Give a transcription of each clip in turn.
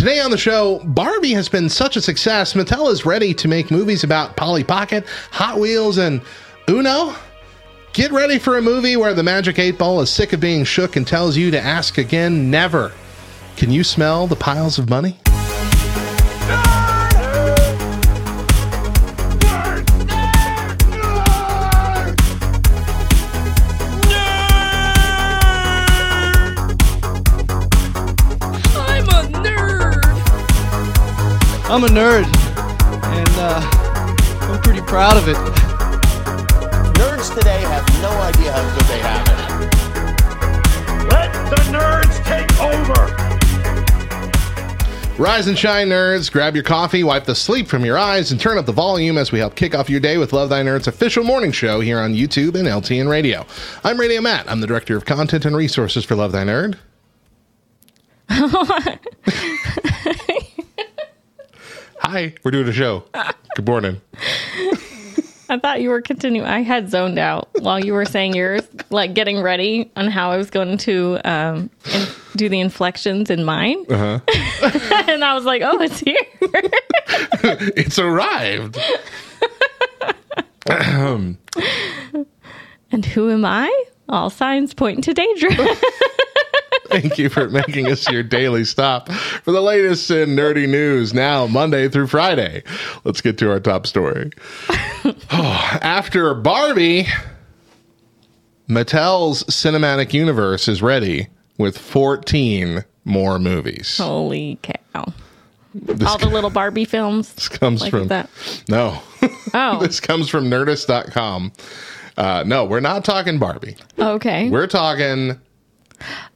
Today on the show, Barbie has been such a success, Mattel is ready to make movies about Polly Pocket, Hot Wheels, and Uno. Get ready for a movie where the Magic 8 Ball is sick of being shook and tells you to ask again never. Can you smell the piles of money? I'm a nerd, and uh, I'm pretty proud of it. Nerds today have no idea how good they have it. Let the nerds take over! Rise and shine, nerds. Grab your coffee, wipe the sleep from your eyes, and turn up the volume as we help kick off your day with Love Thy Nerd's official morning show here on YouTube and LTN Radio. I'm Radio Matt. I'm the Director of Content and Resources for Love Thy Nerd. Hi, we're doing a show. Good morning. I thought you were continuing. I had zoned out while you were saying yours, like getting ready on how I was going to um, in- do the inflections in mine. Uh-huh. and I was like, oh, it's here. It's arrived. and who am I? All signs point to Deidre. Thank you for making us your daily stop for the latest in nerdy news now, Monday through Friday. Let's get to our top story. Oh, after Barbie, Mattel's cinematic universe is ready with 14 more movies. Holy cow. This, All the little Barbie films. this comes like from that. no, Oh, this comes from Nerdist.com. Uh, no, we're not talking Barbie. okay. We're talking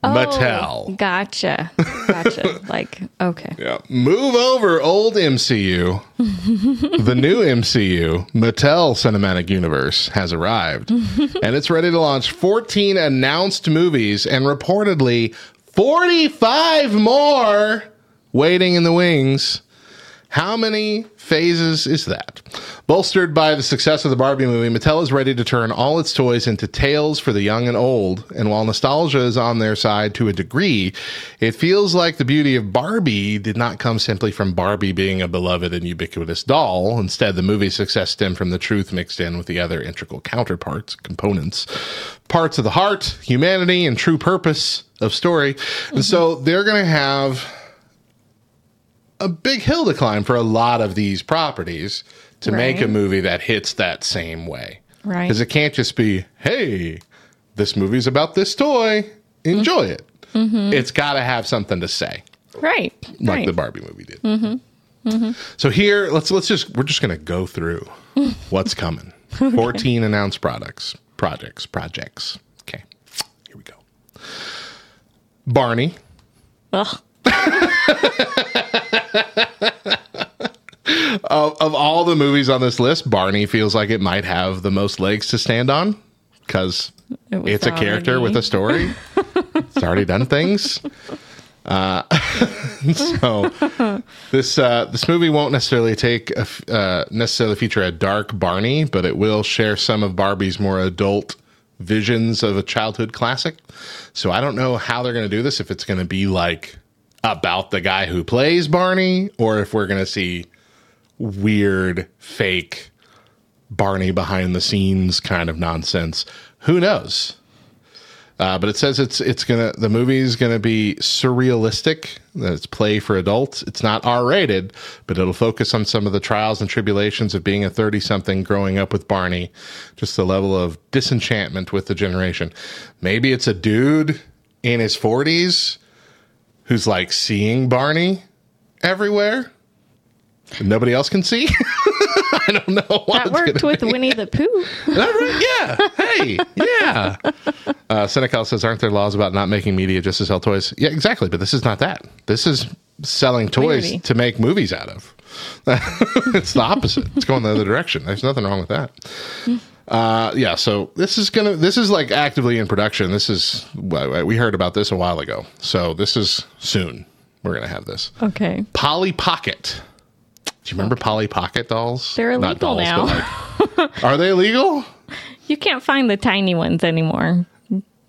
Oh, Mattel. Gotcha. Gotcha. like, okay. Yeah. Move over, old MCU. the new MCU, Mattel Cinematic Universe, has arrived. and it's ready to launch 14 announced movies and reportedly 45 more waiting in the wings. How many phases is that? Bolstered by the success of the Barbie movie, Mattel is ready to turn all its toys into tales for the young and old. And while nostalgia is on their side to a degree, it feels like the beauty of Barbie did not come simply from Barbie being a beloved and ubiquitous doll. Instead, the movie's success stemmed from the truth mixed in with the other integral counterparts, components, parts of the heart, humanity, and true purpose of story. And so they're going to have a big hill to climb for a lot of these properties to make a movie that hits that same way. Right. Because it can't just be, hey, this movie's about this toy. Enjoy it. Mm-hmm. It's got to have something to say, Right. like right. the Barbie movie did. Mm-hmm. Mm-hmm. So here, let's let's just we're just gonna go through what's coming. Fourteen announced products, projects, projects. Okay, here we go. Barney, Ugh. of, of all the movies on this list, Barney feels like it might have the most legs to stand on because It it's a character with a story. it's already done things. Uh, so this uh, this movie won't necessarily take a uh, necessarily feature a dark Barney, but it will share some of Barbie's more adult visions of a childhood classic. So I don't know how they're going to do this. If it's going to be like about the guy who plays Barney, or if we're going to see weird fake Barney behind the scenes kind of nonsense. Who knows? Uh, but it says it's it's gonna the movie's gonna be surrealistic. It's play for adults. It's not R rated, but it'll focus on some of the trials and tribulations of being a thirty something growing up with Barney. Just the level of disenchantment with the generation. Maybe it's a dude in his forties who's like seeing Barney everywhere. and Nobody else can see. I don't know. What That worked with Winnie the Pooh. that right? Yeah. Hey. Yeah. Uh, Senecal says, "Aren't there laws about not making media just to sell toys?" Yeah, exactly. But this is not that. This is selling toys Clearly. to make movies out of. it's the opposite. It's going the other direction. There's nothing wrong with that. Uh, yeah. So this is gonna. This is like actively in production. This is. We heard about this a while ago. So this is soon. We're gonna have this. Okay. Polly Pocket. Do you remember Polly Pocket dolls? They're Not illegal now. like- are they illegal? You can't find the tiny ones anymore.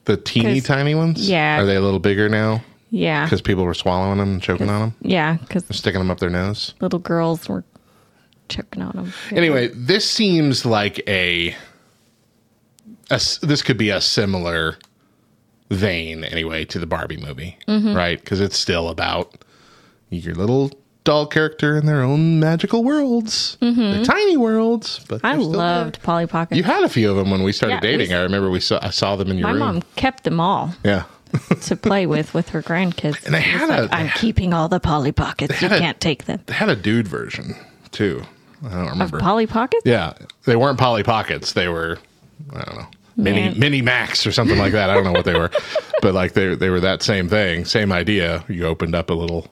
The teeny tiny ones? yeah. Are they a little bigger now? Yeah. because people were swallowing them and choking on them, Yeah, because sticking them up their nose. little girls were choking on them. Anyway, this seems like a this could be a similar vein anyway to the Barbie movie, Mm-hmm. right? Because it's still about your little doll character in their own magical worlds, They're tiny worlds. But Mm-hmm. I loved Polly. Pocket. You had a few of them when we started Yeah, we dating. s- I remember we saw I saw them in your My room. mom kept them all Yeah. to play with with her grandkids. And they had like, a- I'm keeping all the Polly Pockets. You a- can't take them. They had a dude version too. I don't Of remember. Polly Pockets? Yeah, they weren't Polly Pockets. They were, I don't know, mini Man. mini Max or something like that. I don't know what they were, but like they they were that same thing, same idea. You opened up a little,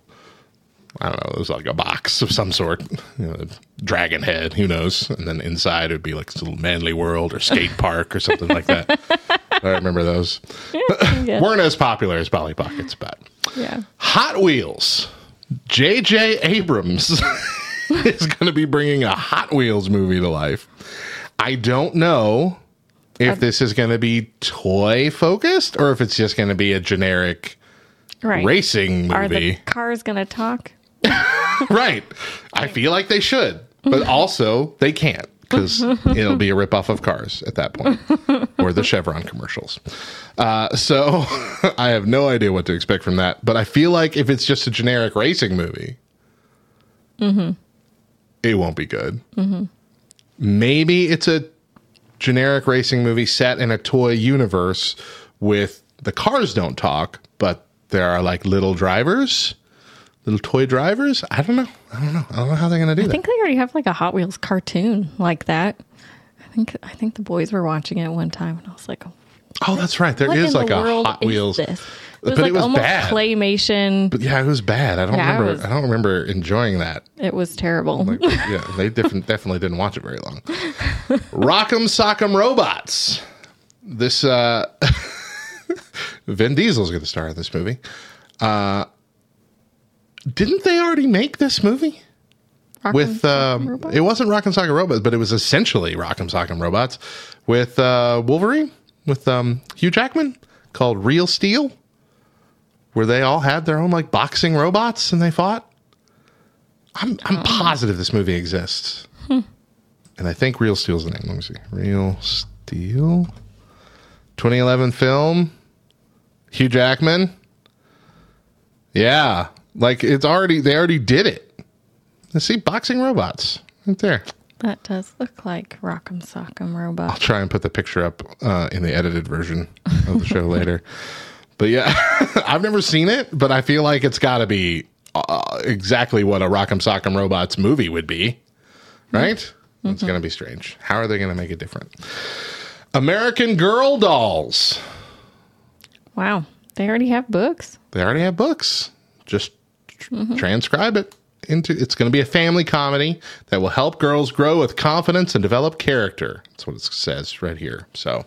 I don't know, it was like a box of some sort, you know, dragon head, who knows, and then inside it would be like this little manly world or skate park or something like that. I remember those Yeah. weren't as popular as Polly Pockets, but yeah. Hot Wheels. J.J. Abrams is going to be bringing a Hot Wheels movie to life. I don't know if this is going to be toy focused or if it's just going to be a generic Right. racing Are the movie. cars going to talk? right. I feel like they should, but also they can't because it'll be a ripoff of Cars at that point or the Chevron commercials. Uh, so I have no idea what to expect from that, but I feel like if it's just a generic racing movie, it won't be good. Maybe it's a generic racing movie set in a toy universe with the cars don't talk, but there are like little drivers, little toy drivers. I don't know. I don't know. I don't know how they're going to do I that. I think they already have like a Hot Wheels cartoon like that. I think I think the boys were watching it one time, and I was like, Oh, that's right. There "What is like the a Hot Wheels. This? It was But like it was almost bad. claymation. But yeah, it was bad. I don't Yeah, remember. was- I don't remember enjoying that. it was terrible. yeah, they different, definitely didn't watch it very long. Rock'em Sock'em Robots. This uh Vin Diesel's going to star in this movie. Uh didn't they already make this movie? With um, it wasn't Rock'em Sock'em Robots, but it was essentially Rock'em Sock'em Robots with uh, Wolverine with um, Hugh Jackman called Real Steel, where they all had their own like boxing robots and they fought. I'm I'm Oh. positive this movie exists, Hmm. and I think Real Steel's the name. Let me see, Real Steel, 2011 film, Hugh Jackman. Yeah, like it's already they already did it. Let's see boxing robots right there. that does look like Rock'em Sock'em Robot. I'll try and put the picture up uh, in the edited version of the show later. But yeah, I've never seen it, but I feel like it's got to be uh, exactly what a Rock'em Sock'em Robots movie would be, right? It's going to be strange. How are they going to make it different? American Girl Dolls. Wow, they already have books. They already have books. Just tr- transcribe it into. It's going to be a family comedy that will help girls grow with confidence and develop character. That's what it says right here. So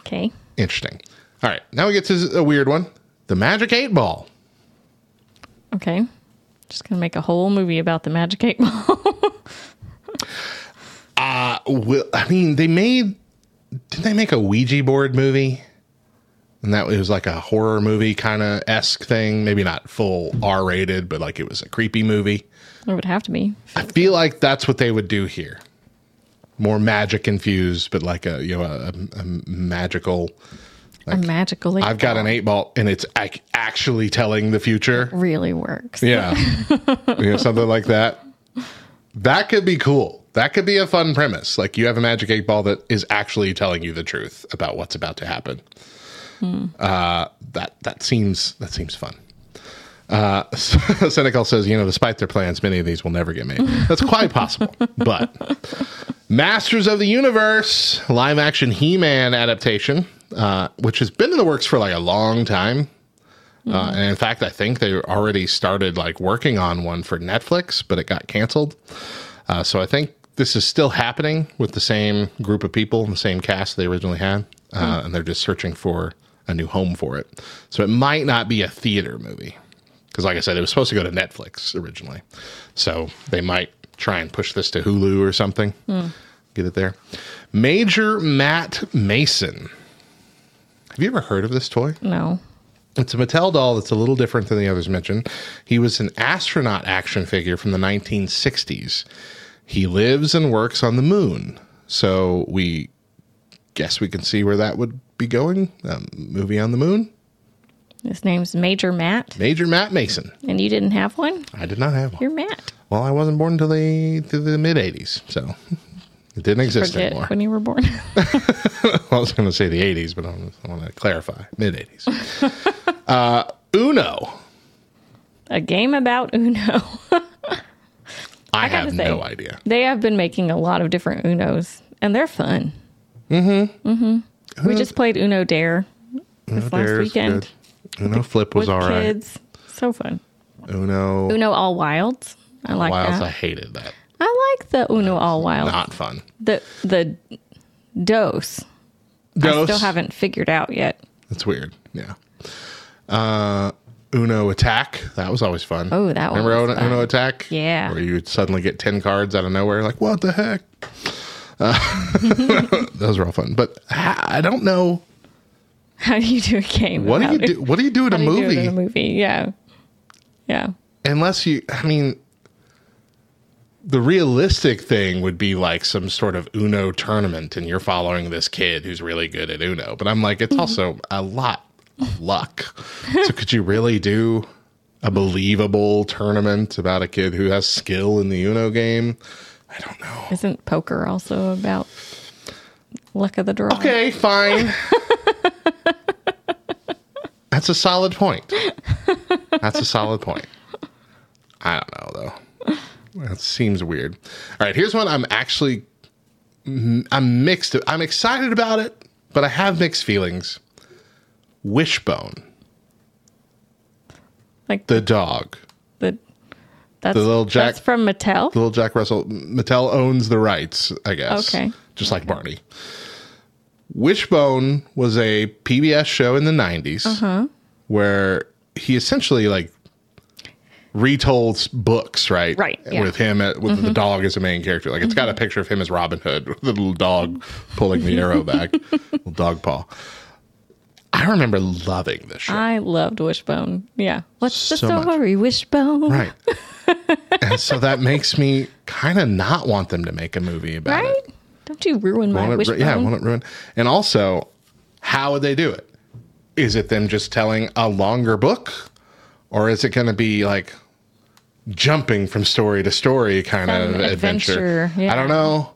Okay, interesting. All right, now we get to a weird one: the Magic Eight Ball. okay. Just gonna make a whole movie about the Magic Eight Ball. Uh, will I mean they made? Did they make a Ouija board movie? And that was like a horror movie kind of esque thing. Maybe not full R rated, but like it was a creepy movie. it would have to be. I feel like that's what they would do here. More magic infused, but like a you know a, a magical. A magical. I've got ball an eight ball, and it's ac- actually telling the future. Really works. Yeah, you know something like that. That could be cool. That could be a fun premise. Like you have a magic eight ball that is actually telling you the truth about what's about to happen. Uh, that that seems that seems fun. Uh, Cynical says, you know, despite their plans, many of these will never get made. That's quite possible. But Masters of the Universe live action He Man adaptation, uh, which has been in the works for like a long time. Uh, and in fact, I think they already started like working on one for Netflix, but it got canceled. Uh, so I think this is still happening with the same group of people and the same cast they originally had, uh, and they're just searching for a new home for it. So it might not be a theater movie because, like I said, it was supposed to go to Netflix originally. So they might try and push this to Hulu or something. Get it there. Major Matt Mason. Have you ever heard of this toy? No. It's a Mattel doll that's a little different than the others mentioned. He was an astronaut action figure from the 1960s. He lives and works on the moon. So we guess we can see where that would be going. A movie on the moon. His name's Major Matt, Major Matt Mason. and you didn't have one. I did not have one. You're Matt. Well, I wasn't born until the, to the mid 80s. So it didn't exist Forget anymore. when you were born. I was going to say the 80s, but I'm, I want to clarify mid 80s. uh, Uno. a game about Uno. I, gotta have say, no idea. They have been making a lot of different Unos, and they're fun. Mm-hmm. Mm-hmm. We just played Uno Dare this last weekend good. Uno Flip was all right. kids. So fun. Uno, Uno All Wilds. I like Wilds, that. I hated that. I like the Uno All Wild. Not fun. The the dose. I Dose. still haven't figured out yet. That's weird. Yeah. Uh, Uno Attack. That was always fun. Oh, that one Remember was Uno, Attack? Yeah. Where you would suddenly get 10 cards out of nowhere. Like, what the heck? Uh, those were all fun. But I don't know. How do you do a game? What do you do? What do you do in a do you do it movie? in a movie? Yeah. Yeah. unless you i mean the realistic thing would be like some sort of uno tournament and you're following this kid who's really good at uno. But i'm like it's mm-hmm. also a lot of luck. So could you really do a believable tournament about a kid who has skill in the uno game? I don't know. Isn't poker also about luck of the draw? okay fine. That's a solid point. That's a solid point. I don't know though that seems weird. All right here's one i'm actually i'm mixed i'm excited about it but i have mixed feelings. Wishbone. Like the dog. The that's The little Jack- That's from Mattel. The little jack russell mattel owns the rights i guess. Okay. just like barney. Wishbone was a pbs show in the 90s Uh-huh. where he essentially like retold books right Right, yeah. Mm-hmm. with him at, with the dog as a main character like it's got a picture of him as robin hood with the little dog pulling the arrow back little dog paw i remember loving this show I loved Wishbone. Yeah. What's the So much. story, Wishbone? right and so that makes me kind of not want them to make a movie about Right? it Don't you ruin my Wishbone? yeah, I want it ruined. And also, how would they do it? Is it them just telling a longer book, or is it going to be like jumping from story to story kind Some of adventure? adventure, yeah. I don't know.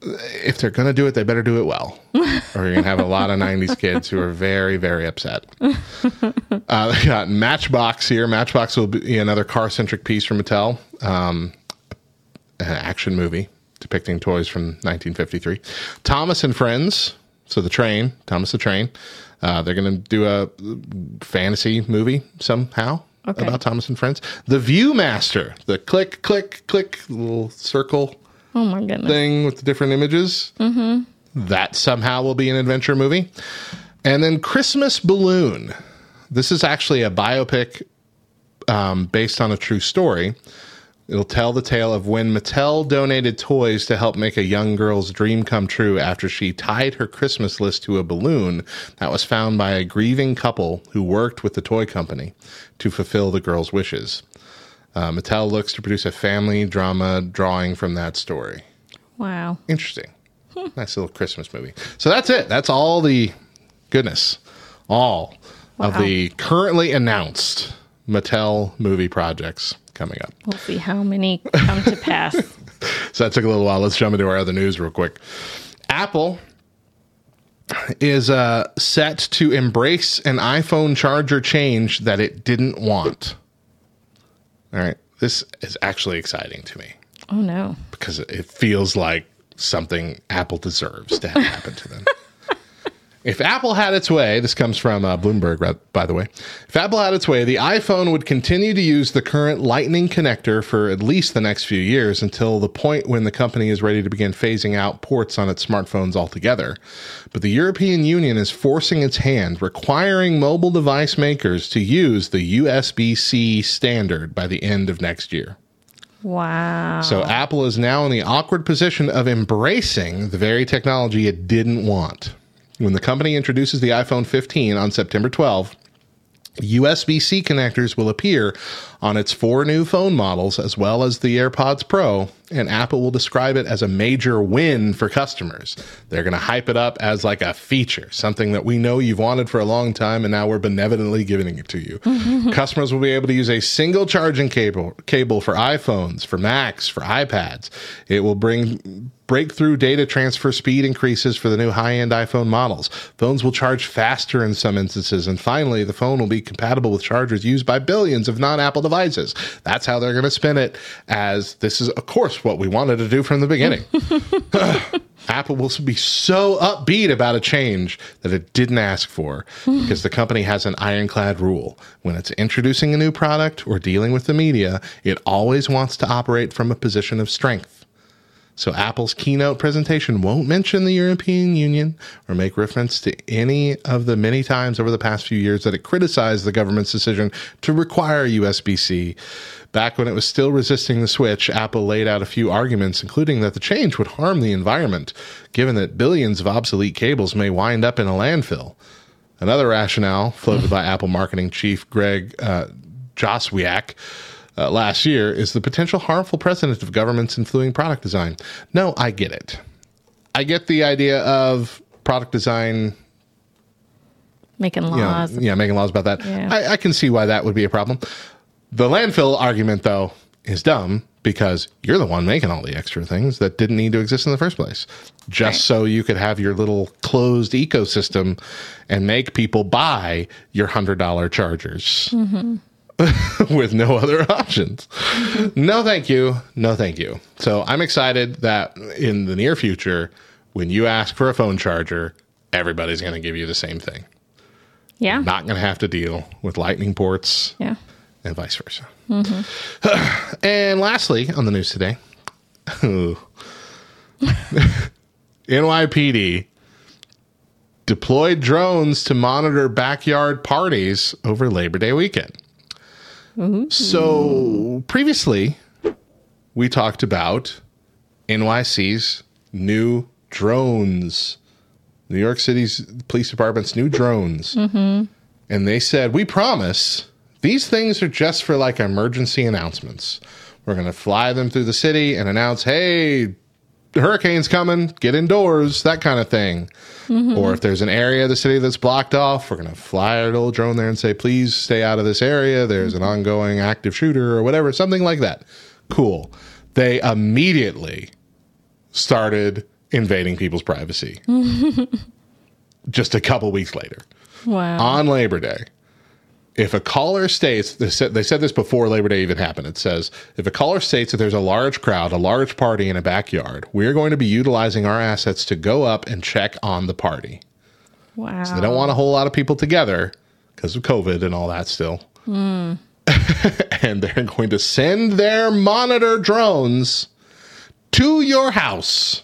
If they're going to do it, they better do it well, or you're going to have a lot of '90s kids who are very, very upset. Uh, they got Matchbox here. Matchbox will be another car-centric piece from Mattel. Um, an action movie depicting toys from 1953. Thomas and Friends, so the train, Thomas the Train. Uh, they're going to do a fantasy movie somehow Okay. about Thomas and Friends. The Viewmaster, the click, click, click, little circle Oh my goodness. thing with the different images. Mm-hmm. That somehow will be an adventure movie. And then Christmas Balloon. This is actually a biopic um, based on a true story. It'll tell the tale of when Mattel donated toys to help make a young girl's dream come true after she tied her Christmas list to a balloon that was found by a grieving couple who worked with the toy company to fulfill the girl's wishes. Uh, Mattel looks to produce a family drama drawing from that story. Wow. Interesting. nice little Christmas movie. So that's it. That's all the goodness, all of the currently announced Mattel movie projects coming up. We'll see how many come to pass. So that took a little while. Let's jump into our other news real quick. Apple is uh, set to embrace an iPhone charger change that it didn't want. All right. This is actually exciting to me Oh no. because it feels like something Apple deserves to have happen to them. If Apple had its way, this comes from uh, Bloomberg, by the way. If Apple had its way, the iPhone would continue to use the current Lightning connector for at least the next few years until the point when the company is ready to begin phasing out ports on its smartphones altogether. But the European Union is forcing its hand, requiring mobile device makers to use the USB C standard by the end of next year. Wow. So Apple is now in the awkward position of embracing the very technology it didn't want. When the company introduces the iPhone 15 on September 12, USB C connectors will appear on its four new phone models, as well as the AirPods Pro, and Apple will describe it as a major win for customers. They're going to hype it up as like a feature, something that we know you've wanted for a long time, and now we're benevolently giving it to you. customers will be able to use a single charging cable, cable for iPhones, for Macs, for iPads. It will bring breakthrough data transfer speed increases for the new high-end iPhone models. Phones will charge faster in some instances, and finally, the phone will be compatible with chargers used by billions of non-Apple devices. That's how they're going to spin it. As this is, of course, what we wanted to do from the beginning. Apple will be so upbeat about a change that it didn't ask for because the company has an ironclad rule. When it's introducing a new product or dealing with the media, it always wants to operate from a position of strength. So Apple's keynote presentation won't mention the European Union or make reference to any of the many times over the past few years that it criticized the government's decision to require USB-C. Back when it was still resisting the switch, Apple laid out a few arguments, including that the change would harm the environment, given that billions of obsolete cables may wind up in a landfill. Another rationale floated by Apple marketing chief Greg uh, Joswiak uh, last year is the potential harmful precedent of governments influencing product design. No, I get it. I get the idea of product design Making you know, laws. yeah, making laws about that. Yeah. I, I can see why that would be a problem. The landfill argument, though, is dumb because you're the one making all the extra things that didn't need to exist in the first place, just Right. so you could have your little closed ecosystem and make people buy your hundred dollar chargers. with no other options. No, thank you. No, thank you. So I'm excited that in the near future, when you ask for a phone charger, everybody's going to give you the same thing. yeah. Not going to have to deal with lightning ports yeah. and vice versa. Mm-hmm. and lastly, on the news today, NYPD deployed drones to monitor backyard parties over Labor Day weekend. So previously, we talked about NYC's new drones, New York City's police department's new drones. Mm-hmm. And they said, We promise these things are just for like emergency announcements. We're going to fly them through the city and announce, hey, hurricane's coming, get indoors, that kind of thing. Mm-hmm. Or if there's an area of the city that's blocked off, we're going to fly our little drone there and say, please stay out of this area. There's an ongoing active shooter or whatever, something like that. Cool. They immediately started invading people's privacy just a couple weeks later Wow. on Labor Day, if a caller states, they said, they said this before Labor Day even happened. It says, if a caller states that there's a large crowd, a large party in a backyard, we're going to be utilizing our assets to go up and check on the party. wow. So they don't want a whole lot of people together because of COVID and all that still. Hmm. and they're going to send their monitor drones to your house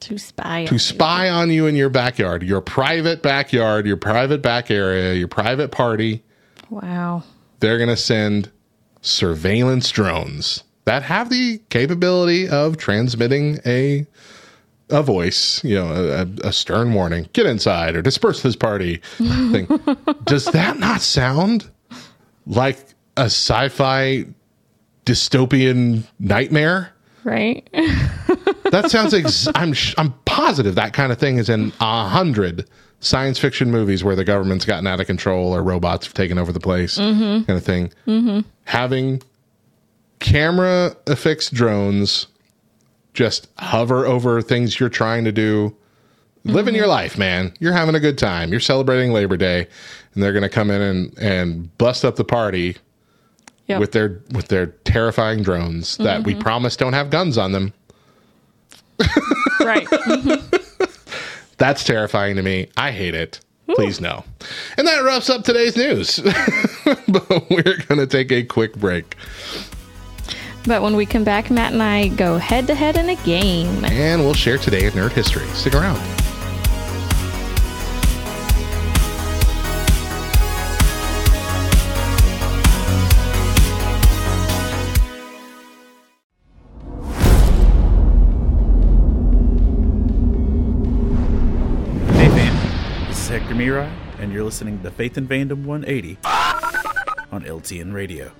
to spy. to spy on you in your backyard, your private backyard, your private back area, your private party. Wow. They're going to send surveillance drones that have the capability of transmitting a a voice, you know, a, a stern warning, get inside or disperse this party thing. Does that not sound like a sci-fi dystopian nightmare? Right. That sounds. Ex- I'm. sh- I'm positive that kind of thing is in a hundred science fiction movies where the government's gotten out of control or robots have taken over the place, mm-hmm. kind of thing. Mm-hmm. Having camera affixed drones just hover over things you're trying to do. Living your mm-hmm. life, man. You're having a good time. You're celebrating Labor Day, and they're going to come in and, and bust up the party Yep. with their with their terrifying drones that we promise don't have guns on them. right. That's terrifying to me. I hate it. Please no. And that wraps up today's news. but we're going to take a quick break. But when we come back, Matt and I go head to head in a game. And we'll share today in nerd history. Stick around. Mirai, and you're listening to Faith and Fandom 180. on LTN Radio.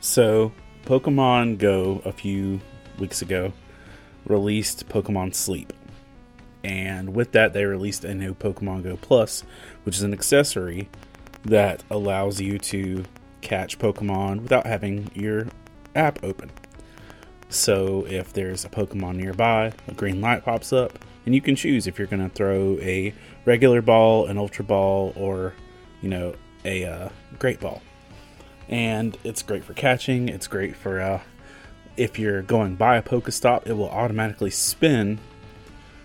So, Pokemon Go a few weeks ago released Pokemon Sleep. And with that, they released a new Pokemon Go Plus, which is an accessory that allows you to catch Pokemon without having your app open. So if there's a Pokemon nearby, a green light pops up, and you can choose if you're going to throw a regular ball, an ultra ball, or you know a uh, great ball. And it's great for catching. It's great for uh, if you're going by a Pokestop, it will automatically spin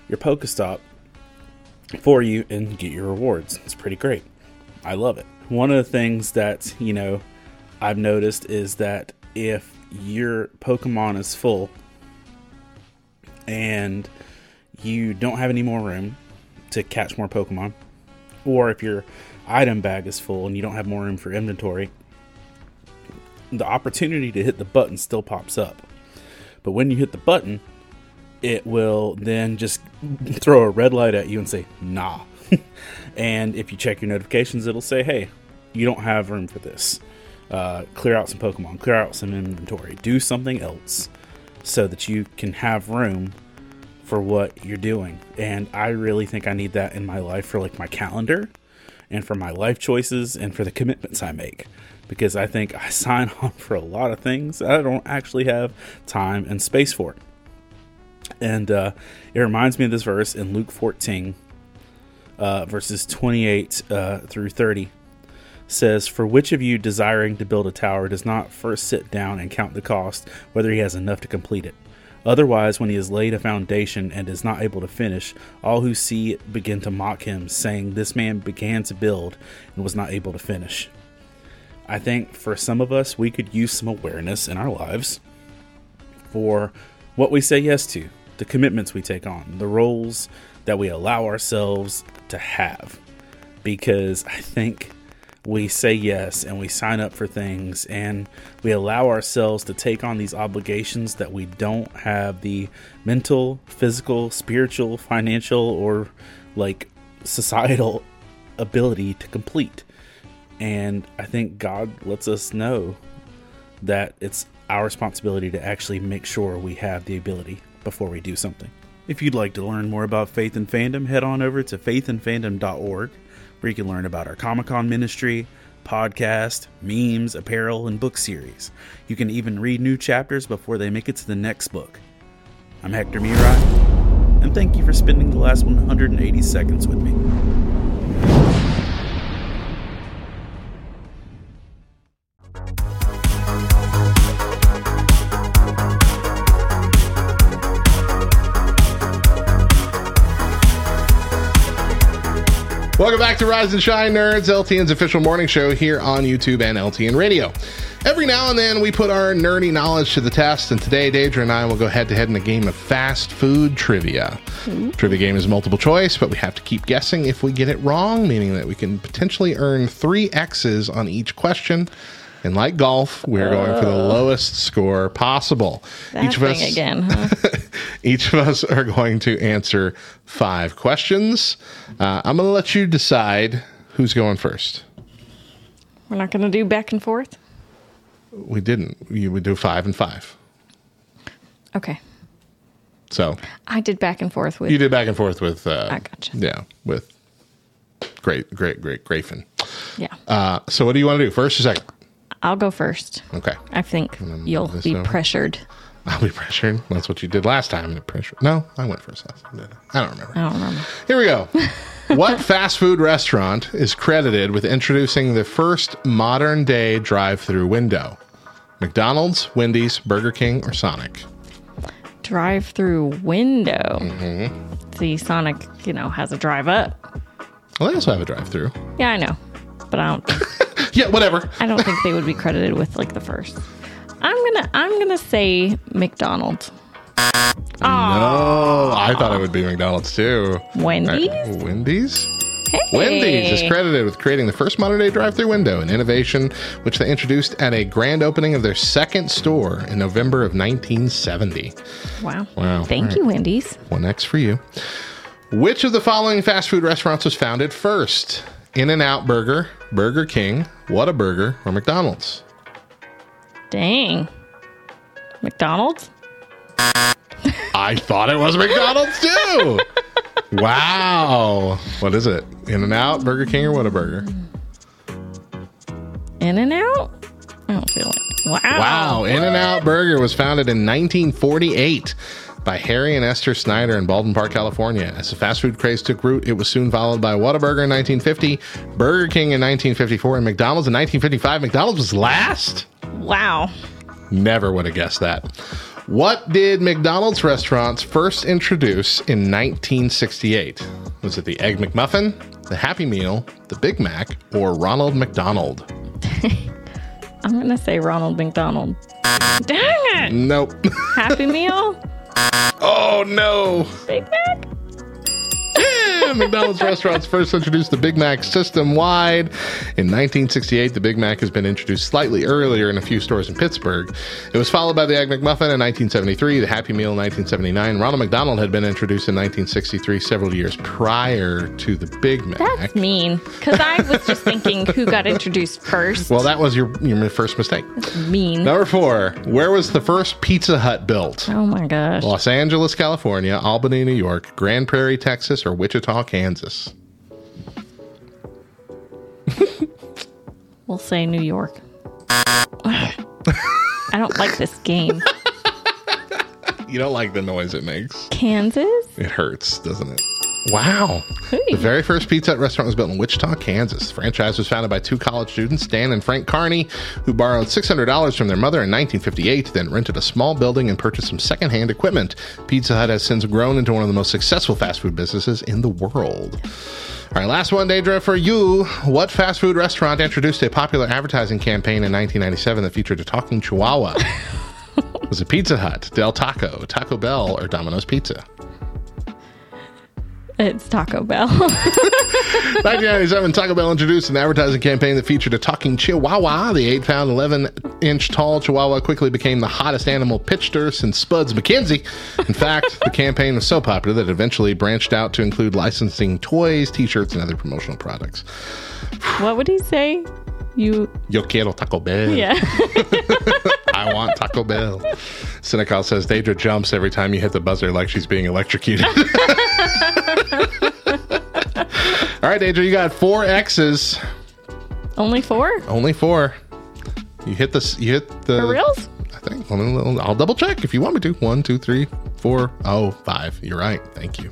your Pokestop for you and get your rewards. It's pretty great. I love it. One of the things that, you know, I've noticed is that if your Pokemon is full and you don't have any more room to catch more Pokemon, or if your item bag is full and you don't have more room for inventory, the opportunity to hit the button still pops up. But when you hit the button, it will then just throw a red light at you and say, nah. and if you check your notifications, it'll say, hey, you don't have room for this. Uh, clear out some Pokemon, clear out some inventory, do something else so that you can have room for what you're doing. And I really think I need that in my life for like my calendar and for my life choices and for the commitments I make. Because I think I sign on for a lot of things I don't actually have time and space for. And uh, it reminds me of this verse in Luke 14, uh, verses 28 uh, through 30 says, For which of you desiring to build a tower does not first sit down and count the cost, whether he has enough to complete it? Otherwise, when he has laid a foundation and is not able to finish, all who see it begin to mock him, saying, This man began to build and was not able to finish. I think for some of us, we could use some awareness in our lives for what we say yes to, the commitments we take on, the roles that we allow ourselves to have. Because I think we say yes and we sign up for things and we allow ourselves to take on these obligations that we don't have the mental, physical, spiritual, financial, or like societal ability to complete. And I think God lets us know that it's our responsibility to actually make sure we have the ability before we do something. If you'd like to learn more about Faith and Fandom, head on over to faithandfandom.org where you can learn about our Comic Con ministry, podcast, memes, apparel, and book series. You can even read new chapters before they make it to the next book. I'm Hector Mirai, and thank you for spending the last 180 seconds with me. Welcome back to Rise and Shine Nerds, LTN's official morning show here on YouTube and LTN Radio. Every now and then we put our nerdy knowledge to the test, and today Deidre and I will go head to head in a game of fast food trivia. Trivia game is multiple choice, but we have to keep guessing if we get it wrong, meaning that we can potentially earn three X's on each question. And like golf, we're going for the oh. lowest score possible. That thing again, huh? each of us are going to answer five questions. Uh, I'm going to let you decide who's going first. We're not going to do back and forth. We didn't. You would do five and five. Okay. So I did back and forth with. you did back and forth with. Uh, I gotcha. Yeah, with great, great, great, Grafin. Yeah. Uh, so what do you want to do? First or second? I'll go first. Okay. I think you'll be over. pressured. I'll be pressured. That's what you did last time. The pressure. No, I went first last time. I? I don't remember. I don't remember. Here we go. what fast food restaurant is credited with introducing the first modern day drive through window? McDonald's, Wendy's, Burger King, or Sonic? Drive through window. Mm-hmm. See, Sonic, you know, has a drive up. Well, they also have a drive through. Yeah, I know, but I don't. Yeah, whatever. I don't think they would be credited with like the first. I'm gonna. I'm gonna say McDonald's. No, I thought it would be McDonald's too. Wendy's. Uh, right, Wendy's? Hey. Wendy's is credited with creating the first modern day drive through window, an innovation which they introduced at a grand opening of their second store in November of 1970. Wow. Wow. Thank right. you, Wendy's. One X for you. Which of the following fast food restaurants was founded first? In and Out Burger, Burger King, Whataburger, or McDonald's? Dang. McDonald's? I thought it was McDonald's too. wow. What is it? In and Out, Burger King, or Whataburger? In and Out? I don't feel it. Wow. Wow. In and Out Burger was founded in 1948 by Harry and Esther Snyder in Baldwin Park, California. As the fast food craze took root, it was soon followed by Whataburger in 1950, Burger King in 1954, and McDonald's in 1955. McDonald's was last? Wow. Never would have guessed that. What did McDonald's restaurants first introduce in 1968? Was it the Egg McMuffin, the Happy Meal, the Big Mac, or Ronald McDonald? I'm going to say Ronald McDonald. Dang it. Nope. Happy Meal? Oh no. Big Mac? McDonald's restaurants first introduced the Big Mac system wide. In 1968, the Big Mac has been introduced slightly earlier in a few stores in Pittsburgh. It was followed by the Egg McMuffin in 1973, the Happy Meal in 1979. Ronald McDonald had been introduced in 1963, several years prior to the Big Mac. That's mean. Because I was just thinking who got introduced first. well, that was your, your first mistake. mean. Number four, where was the first Pizza Hut built? Oh my gosh. Los Angeles, California, Albany, New York, Grand Prairie, Texas, or Wichita, Kansas? We'll say New York. I don't like this game. You don't like the noise it makes. Kansas? It hurts, doesn't it? Wow. Hey. The very first Pizza Hut restaurant was built in Wichita, Kansas. The franchise was founded by two college students, Dan and Frank Carney, who borrowed $600 from their mother in 1958, then rented a small building and purchased some secondhand equipment. Pizza Hut has since grown into one of the most successful fast food businesses in the world. All right, last one, Deidre, for you. What fast food restaurant introduced a popular advertising campaign in 1997 that featured a talking chihuahua? was it Pizza Hut, Del Taco, Taco Bell, or Domino's Pizza? It's Taco Bell. 1997, Taco Bell introduced an advertising campaign that featured a talking chihuahua. The 8 pound, 11 inch tall chihuahua quickly became the hottest animal pitcher since Spuds MacKenzie. In fact, the campaign was so popular that it eventually branched out to include licensing toys, t shirts, and other promotional products. what would he say? You, Yo quiero Taco Bell. yeah. I want Taco Bell. Senecal says Deidre jumps every time you hit the buzzer like she's being electrocuted. All right, Deidre, you got four X's. Only four? Only four. You hit this. You hit the. For reals? I think. I'll double check if you want me to. One, two, three, four. Oh, five. You're right. Thank you.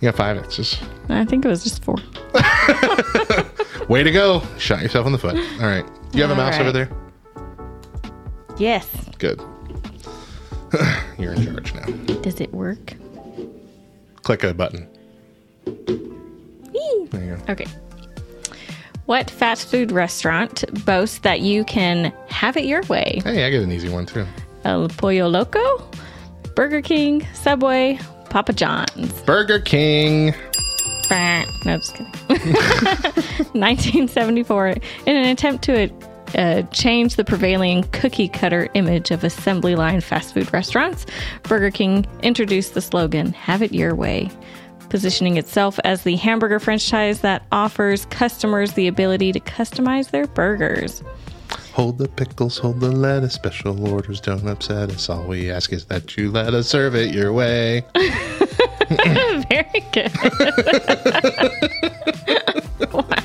You got five X's. I think it was just four. Way to go. Shot yourself in the foot. All right. Do you have a All mouse right. over there? Yes. Good. You're in charge now. Does it work? Click a button. There you go. Okay. What fast food restaurant boasts that you can have it your way? Hey, I get an easy one too. El Pollo Loco, Burger King, Subway, Papa John's. Burger King. Bah. No, just kidding. 1974, in an attempt to uh, change the prevailing cookie cutter image of assembly line fast food restaurants, Burger King introduced the slogan, Have it your way, positioning itself as the hamburger franchise that offers customers the ability to customize their burgers. Hold the pickles, hold the lettuce. Special orders don't upset us. All we ask is that you let us serve it your way. Very good. wow,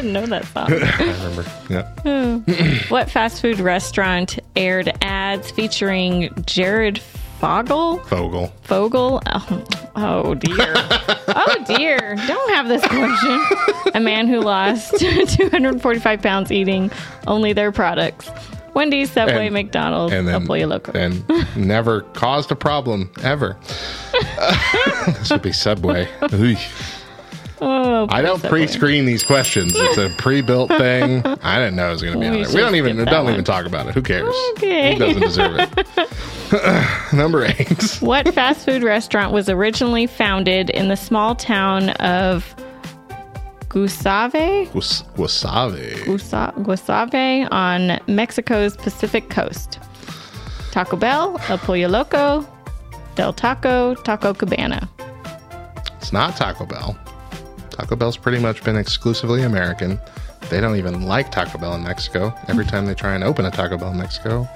didn't know that song. I remember. Yeah. Hmm. What fast food restaurant aired ads featuring Jared Fogle? Fogel. Fogle? Oh, oh dear. oh dear. Don't have this question. A man who lost 245 pounds eating only their products. Wendy's, Subway, And- McDonald's, And then Loco. and never caused a problem ever. this would be Subway. Oh, I don't pre-screen these questions. It's a pre-built thing. I didn't know it was going to be We on there. We don't even don't one. even talk about it. Who cares? Okay. He doesn't deserve it. Number eight. What fast food restaurant was originally founded in the small town of wasabi. Gusa- Guasave on Mexico's Pacific coast. Taco Bell, El Pollo Loco, Del Taco, Taco Cabana. It's not Taco Bell. Taco Bell's pretty much been exclusively American. They don't even like Taco Bell in Mexico. Every time they try and open a Taco Bell in Mexico,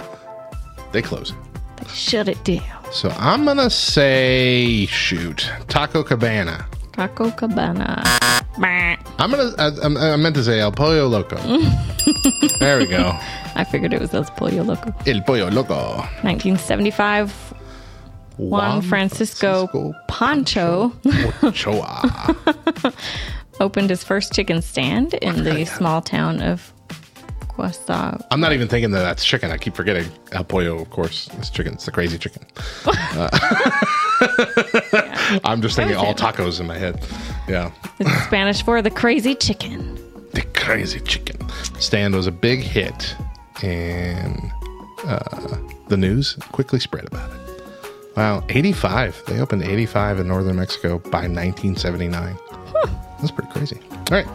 they close it. Shut it down. So I'm gonna say shoot Taco Cabana. Taco Cabana. I'm gonna. I, I meant to say El Pollo Loco. there we go. I figured it was El Pollo Loco. El Pollo Loco. 1975, Juan Francisco Pancho Ochoa. opened his first chicken stand in the small town of Guasa. I'm not even thinking that that's chicken. I keep forgetting El Pollo, of course. It's chicken. It's the crazy chicken. Uh, I'm just thinking all tacos in my head. Yeah. It's Spanish for the crazy chicken. The crazy chicken. Stand was a big hit, and uh, the news quickly spread about it. Wow, 85. They opened 85 in northern Mexico by 1979. That's pretty crazy. All right.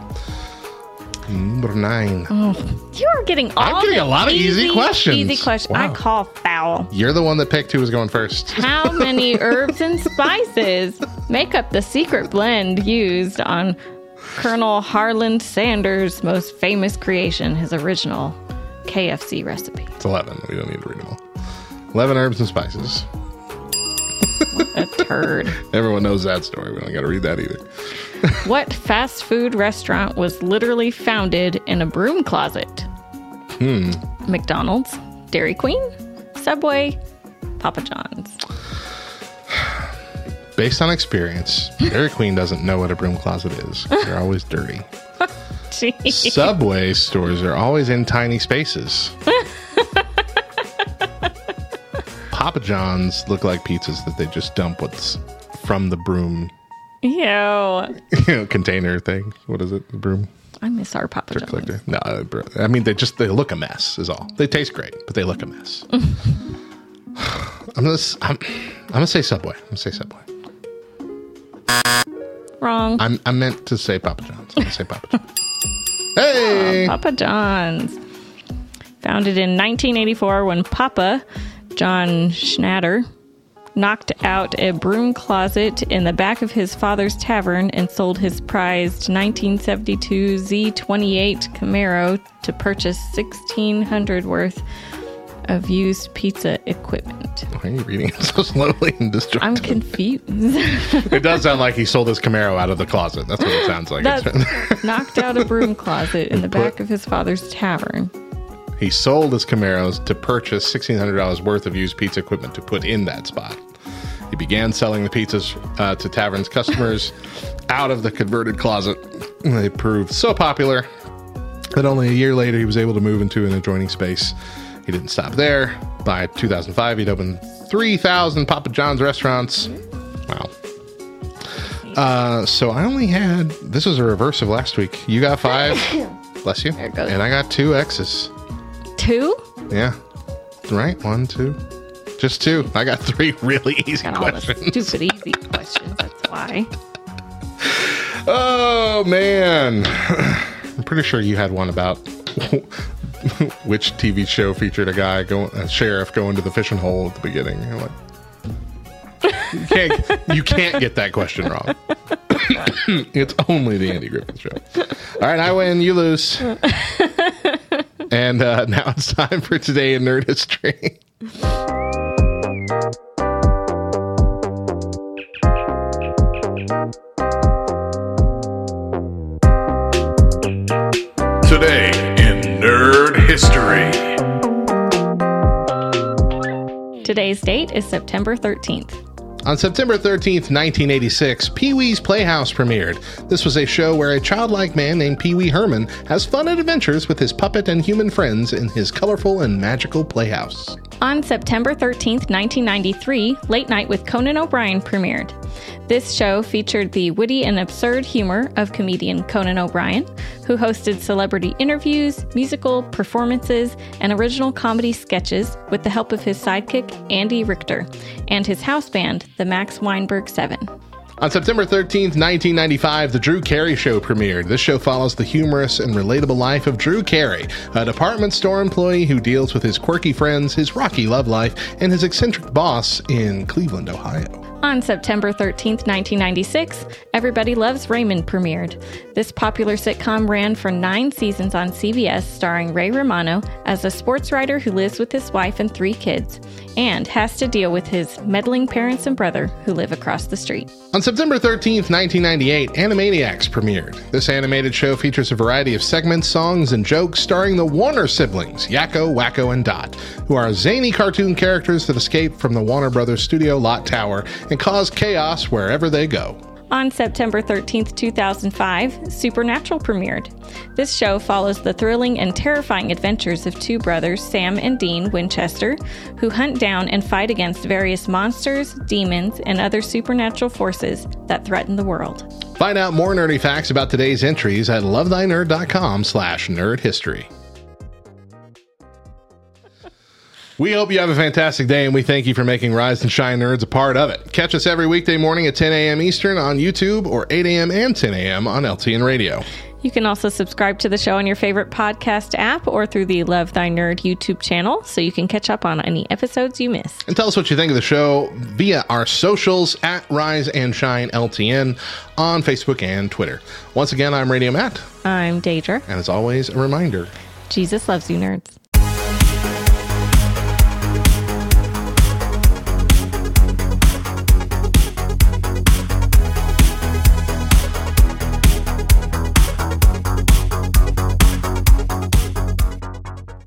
Number nine. Oh, you are getting all I'm getting the a lot of easy questions. Easy question. I call foul. You're the one that picked who was going first. How many herbs and spices make up the secret blend used on Colonel Harland Sanders' most famous creation, his original KFC recipe? It's 11. We don't need to read them all. 11 herbs and spices. Turd. Everyone knows that story. We don't got to read that either. what fast food restaurant was literally founded in a broom closet? Hmm. McDonald's, Dairy Queen, Subway, Papa John's. Based on experience, Dairy Queen doesn't know what a broom closet is. They're always dirty. Subway stores are always in tiny spaces. Papa John's look like pizzas that they just dump what's from the broom Ew. you know, container thing. What is it? The broom I miss our Papa John's. collector. No, uh, I mean they just they look a mess. Is all. They taste great, but they look a mess. I'm gonna I'm, I'm gonna say Subway. I'm gonna say Subway. Wrong. I'm I meant to say Papa John's. I'm gonna say Papa John's. Hey, Papa John's. Founded in 1984 when Papa, John Schnatter, knocked out a broom closet in the back of his father's tavern and sold his prized 1972 Z28 Camaro to purchase 1600 worth of used pizza equipment. why are you reading it so slowly and disjointed? I'm confused. It does sound like he sold his Camaro out of the closet. That's what it sounds like. Knocked out a broom closet in the back of his father's tavern. He sold his Camaros to purchase $1,600 worth of used pizza equipment to put in that spot. He began selling the pizzas uh, to tavern's customers out of the converted closet. They proved so popular that only a year later he was able to move into an adjoining space. He didn't stop there. By 2005, he'd opened 3,000 Papa John's restaurants. Wow. Uh, so I only had this was a reverse of last week. You got five. Bless you. it goes. And I got two X's. Two? Yeah. Right? One, two. Just two. I got three really easy Got all the questions. stupid easy questions. That's why. Oh man. I'm pretty sure you had one about which TV show featured a guy going a sheriff going to the fishing hole at the beginning. You're like you can't you can't get that question wrong. it's only the Andy Griffith show. All right, I win, you lose. And uh, now it's time for today in nerd history. Today in Nerd History. Today's date is September 13th. On September 13th, 1986, Pee Wee's Playhouse premiered. This was a show where a childlike man named Pee Wee Herman has fun and adventures with his puppet and human friends in his colorful and magical playhouse. On September 13th, 1993, Late Night with Conan O'Brien premiered. This show featured the witty and absurd humor of comedian Conan O'Brien, who hosted celebrity interviews, musical performances, and original comedy sketches with the help of his sidekick, Andy Richter, and his house band, the Max Weinberg Seven. On September 13th, 1995, The Drew Carey Show premiered. This show follows the humorous and relatable life of Drew Carey, a department store employee who deals with his quirky friends, his rocky love life, and his eccentric boss in Cleveland, Ohio. On September 13, 1996, Everybody Loves Raymond premiered. This popular sitcom ran for nine seasons on CBS, starring Ray Romano as a sports writer who lives with his wife and three kids, and has to deal with his meddling parents and brother who live across the street. On September 13th, 1998, Animaniacs premiered. This animated show features a variety of segments, songs, and jokes starring the Warner siblings, Yakko, Wakko, and Dot, who are zany cartoon characters that escape from the Warner Brothers studio lot tower and cause chaos wherever they go. On September 13th, 2005, Supernatural premiered. This show follows the thrilling and terrifying adventures of two brothers, Sam and Dean Winchester, who hunt down and fight against various monsters, demons, and other supernatural forces that threaten the world. Find out more nerdy facts about today's entries at lovethynerd.com slash nerdhistory. We hope you have a fantastic day and we thank you for making Rise and Shine Nerds a part of it. Catch us every weekday morning at 10 a.m. Eastern on YouTube or 8 a.m. and 10 a.m. on LTN Radio. You can also subscribe to the show on your favorite podcast app or through the Love Thy Nerd YouTube channel so you can catch up on any episodes you missed. And tell us what you think of the show via our socials at Rise and Shine LTN on Facebook and Twitter. Once again, I'm Radio Matt, I'm Deidre. and as always, a reminder Jesus loves you, nerds.